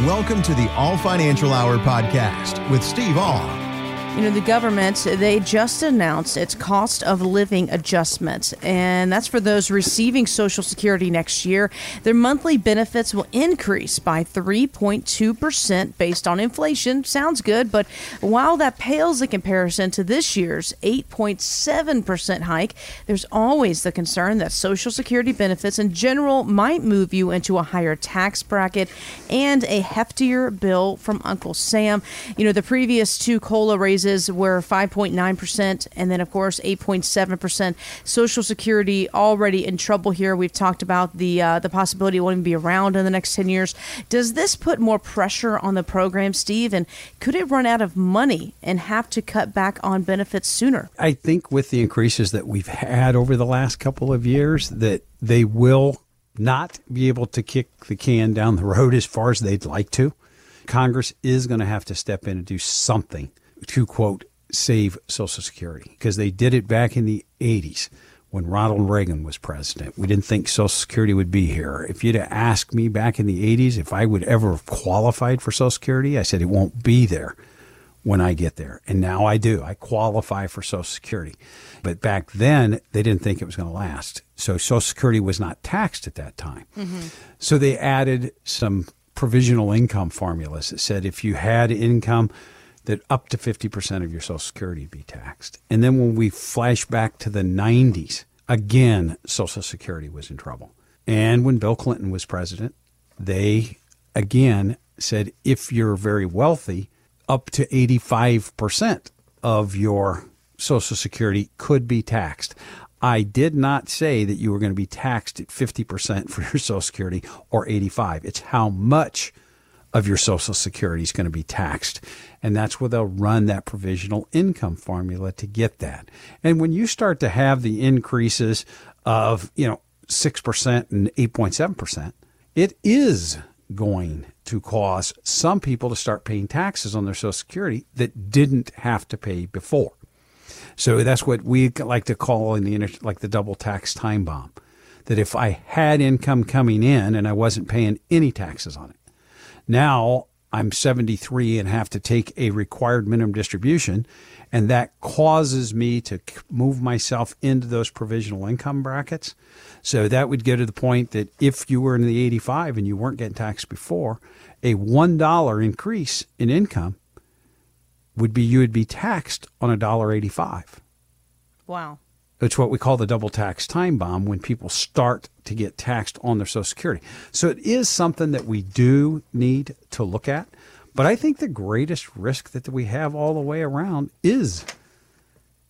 Welcome to the Aul Financial Hour podcast with Steve Aul. You know, the government, they just announced its cost of living adjustment, and that's for those receiving Social Security next year. Their monthly benefits will increase by 3.2% based on inflation. Sounds good, but while that pales in comparison to this year's 8.7% hike, there's always the concern that Social Security benefits in general might move you into a higher tax bracket and a heftier bill from Uncle Sam. You know, the previous two COLA raises raises were 5.9%, and then, of course, 8.7%. Social Security already in trouble here. We've talked about the, uh, the possibility it won't even be around in the next 10 years. Does this put more pressure on the program, Steve? And could it run out of money and have to cut back on benefits sooner? I think with the increases that we've had over the last couple of years, that they will not be able to kick the can down the road as far as they'd like to. Congress is going to have to step in and do something to quote save Social Security because they did it back in the 80s when Ronald Reagan was president. We didn't think Social Security would be here. If you'd have asked me back in the 80s if I would ever have qualified for Social Security, I said it won't be there when I get there. And now I do. I qualify for Social Security. But back then, they didn't think it was going to last. So Social Security was not taxed at that time. Mm-hmm. So they added some provisional income formulas that said if you had income that up to 50% of your Social Security be taxed. And then when we flash back to the 90s, again, Social Security was in trouble. And when Bill Clinton was president, they again said if you're very wealthy, up to 85% of your Social Security could be taxed. I did not say that you were going to be taxed at 50% for your Social Security or 85. It's how much of your Social Security is going to be taxed. And that's where they'll run that provisional income formula to get that. And when you start to have the increases of, you know, 6% and 8.7%, it is going to cause some people to start paying taxes on their Social Security that didn't have to pay before. So that's what we like to call in the like the double tax time bomb. That if I had income coming in and I wasn't paying any taxes on it, now I'm 73 and have to take a required minimum distribution, and that causes me to move myself into those provisional income brackets. So that would get to the point that if you were in the 85 and you weren't getting taxed before, a $1 increase in income would be you would be taxed on a dollar 85. Wow. It's what we call the double tax time bomb when people start to get taxed on their Social Security. So it is something that we do need to look at. But I think the greatest risk that we have all the way around is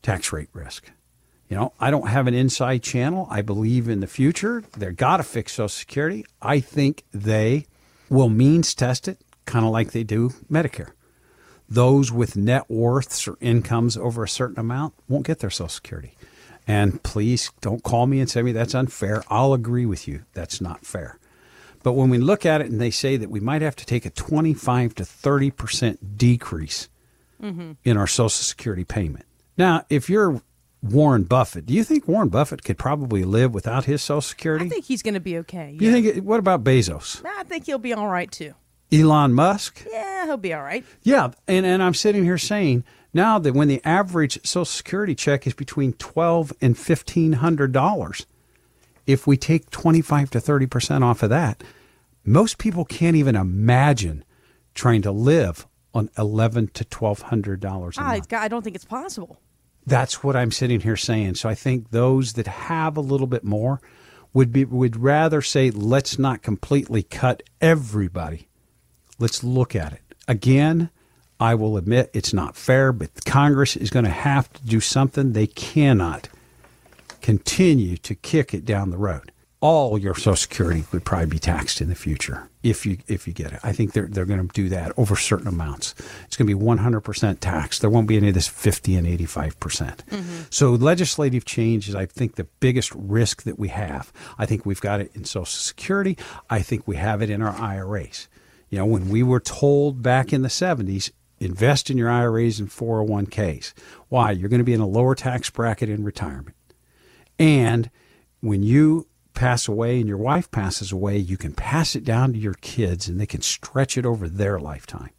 tax rate risk. You know, I don't have an inside channel. I believe in the future. They've got to fix Social Security. I think they will means test it, kind of like they do Medicare. Those with net worths or incomes over a certain amount won't get their Social Security. And please don't call me and say me that's unfair. I'll agree with you. That's not fair. But when we look at it and they say that we might have to take a 25 to 30% decrease mm-hmm. in our Social Security payment. Now, if you're Warren Buffett, do you think Warren Buffett could probably live without his Social Security? I think he's going to be okay. Yeah. You think? What about Bezos? I think he'll be all right too. Elon Musk? Yeah, he'll be all right. Yeah, and and I'm sitting here saying now that when the average Social Security check is between twelve and fifteen hundred dollars, if we take twenty five to thirty percent off of that, most people can't even imagine trying to live on eleven to twelve hundred dollars a month. I don't think it's possible. That's what I'm sitting here saying. So I think those that have a little bit more would be would rather say, let's not completely cut everybody. Let's look at it again I will admit it's not fair, but Congress is going to have to do something. They cannot continue to kick it down the road. All your Social Security would probably be taxed in the future if you if you get it. I think they're they're going to do that over certain amounts. It's going to be 100% tax. There won't be any of this 50 and 85%. mm-hmm. So legislative change is I think the biggest risk that we have. I think we've got it in Social Security. I think we have it in our IRAs. You know, when we were told back in the 70s invest in your IRAs and 401ks. Why? You're going to be in a lower tax bracket in retirement. And when you pass away and your wife passes away, you can pass it down to your kids and they can stretch it over their lifetime.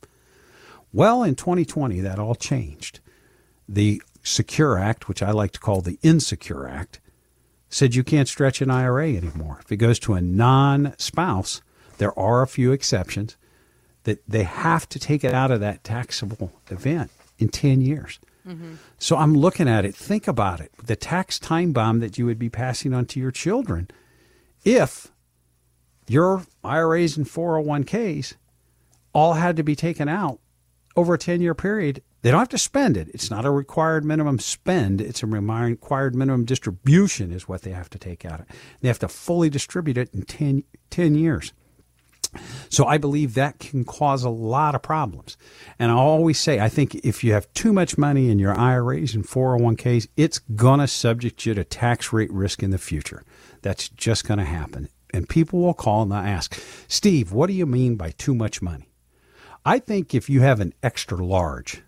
Well, in 2020, that all changed. The Secure Act, which I like to call the Insecure Act, said you can't stretch an IRA anymore. If it goes to a non spouse, there are a few exceptions that they have to take it out of that taxable event in 10 years. Mm-hmm. So I'm looking at it. Think about it. The tax time bomb that you would be passing on to your children if your IRAs and 401ks all had to be taken out over a 10 year period. They don't have to spend it. It's not a required minimum spend. It's a required minimum distribution is what they have to take out. Of. They have to fully distribute it in 10, 10 years. So I believe that can cause a lot of problems. And I always say, I think if you have too much money in your IRAs and 401ks, it's going to subject you to tax rate risk in the future. That's just going to happen. And people will call and ask, Steve, what do you mean by too much money? I think if you have an extra large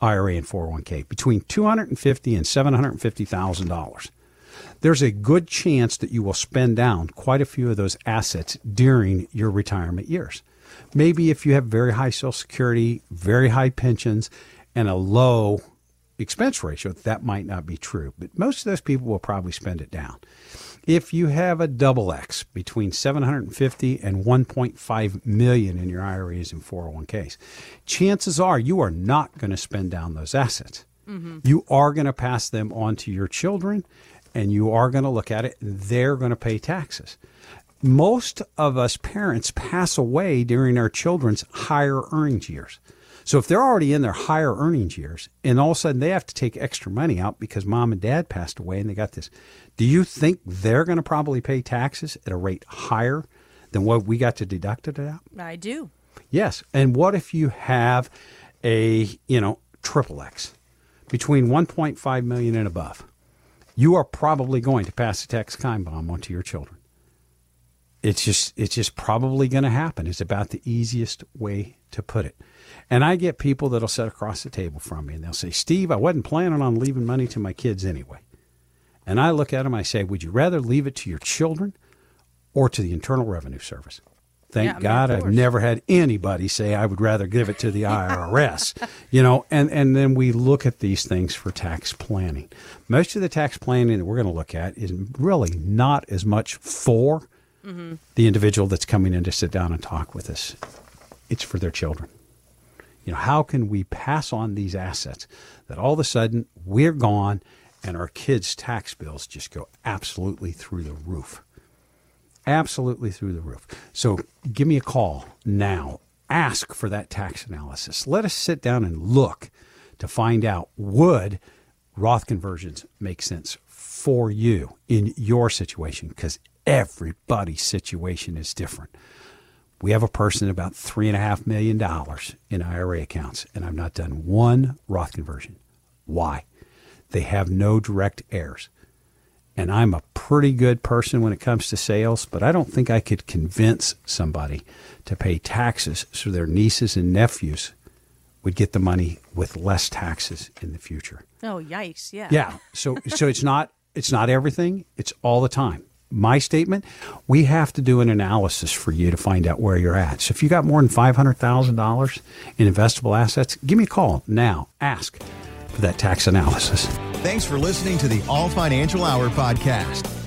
IRA and 401k between 250 and 750 thousand dollars, there's a good chance that you will spend down quite a few of those assets during your retirement years. Maybe if you have very high Social Security, very high pensions, and a low expense ratio, that might not be true. But most of those people will probably spend it down. If you have a double X between 750 and 1.5 million in your IRAs and 401ks, chances are you are not going to spend down those assets. Mm-hmm. You are going to pass them on to your children and you are going to look at it, they're going to pay taxes. Most of us parents pass away during our children's higher earnings years. So if they're already in their higher earnings years and all of a sudden they have to take extra money out because mom and dad passed away and they got this, do you think they're going to probably pay taxes at a rate higher than what we got to deduct it out? I do. Yes. And what if you have a, you know, triple X between 1.5 million and above? You are probably going to pass a tax time bomb onto your children. It's just it's just probably going to happen. It's about the easiest way to put it. And I get people that'll sit across the table from me and they'll say, "Steve, I wasn't planning on leaving money to my kids anyway." And I look at them, I say, "Would you rather leave it to your children or to the Internal Revenue Service?" Thank yeah, God I've never had anybody say I would rather give it to the IRS. you know, and, and then we look at these things for tax planning. Most of the tax planning that we're going to look at is really not as much for mm-hmm. the individual that's coming in to sit down and talk with us. It's for their children. You know, how can we pass on these assets that all of a sudden we're gone and our kids' tax bills just go absolutely through the roof? Absolutely through the roof. So give me a call now. Ask for that tax analysis. Let us sit down and look to find out would Roth conversions make sense for you in your situation because everybody's situation is different. We have a person about three and a half million dollars in IRA accounts, and I've not done one Roth conversion. Why? They have no direct heirs and I'm a pretty good person when it comes to sales, but I don't think I could convince somebody to pay taxes so their nieces and nephews would get the money with less taxes in the future. Oh, yikes! Yeah. Yeah. So so it's not it's not everything. It's all the time. My statement: we have to do an analysis for you to find out where you're at. So if you got more than five hundred thousand dollars in investable assets, give me a call now. Ask for that tax analysis. Thanks for listening to the Aul Financial Hour podcast.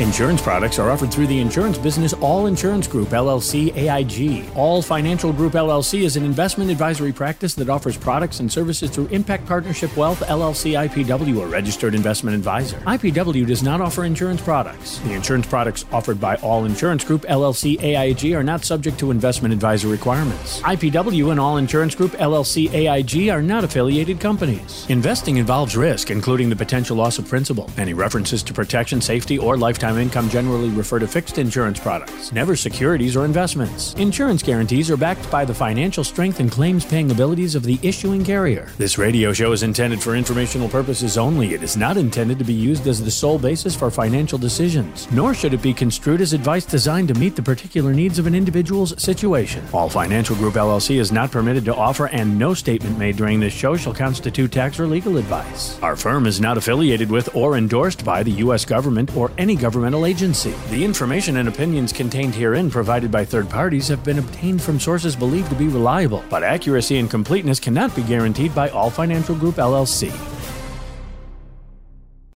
Insurance products are offered through the insurance business Aul Insurance Group, LLC, AIG. Aul Financial Group, LLC is an investment advisory practice that offers products and services through Impact Partnership Wealth, LLC, IPW, a registered investment advisor. IPW does not offer insurance products. The insurance products offered by Aul Insurance Group, LLC, AIG are not subject to investment advisory requirements. IPW and Aul Insurance Group, LLC, AIG are not affiliated companies. Investing involves risk, including the potential loss of principal. Any references to protection, safety, or lifetime lifetime income generally refer to fixed insurance products, never securities or investments. Insurance guarantees are backed by the financial strength and claims paying abilities of the issuing carrier. This radio show is intended for informational purposes only. It is not intended to be used as the sole basis for financial decisions, nor should it be construed as advice designed to meet the particular needs of an individual's situation. Aul Financial Group LLC is not permitted to offer, and no statement made during this show shall constitute tax or legal advice. Our firm is not affiliated with or endorsed by the U.S. government or any government governmental agency. The information and opinions contained herein provided by third parties have been obtained from sources believed to be reliable, but accuracy and completeness cannot be guaranteed by Aul Financial Group LLC.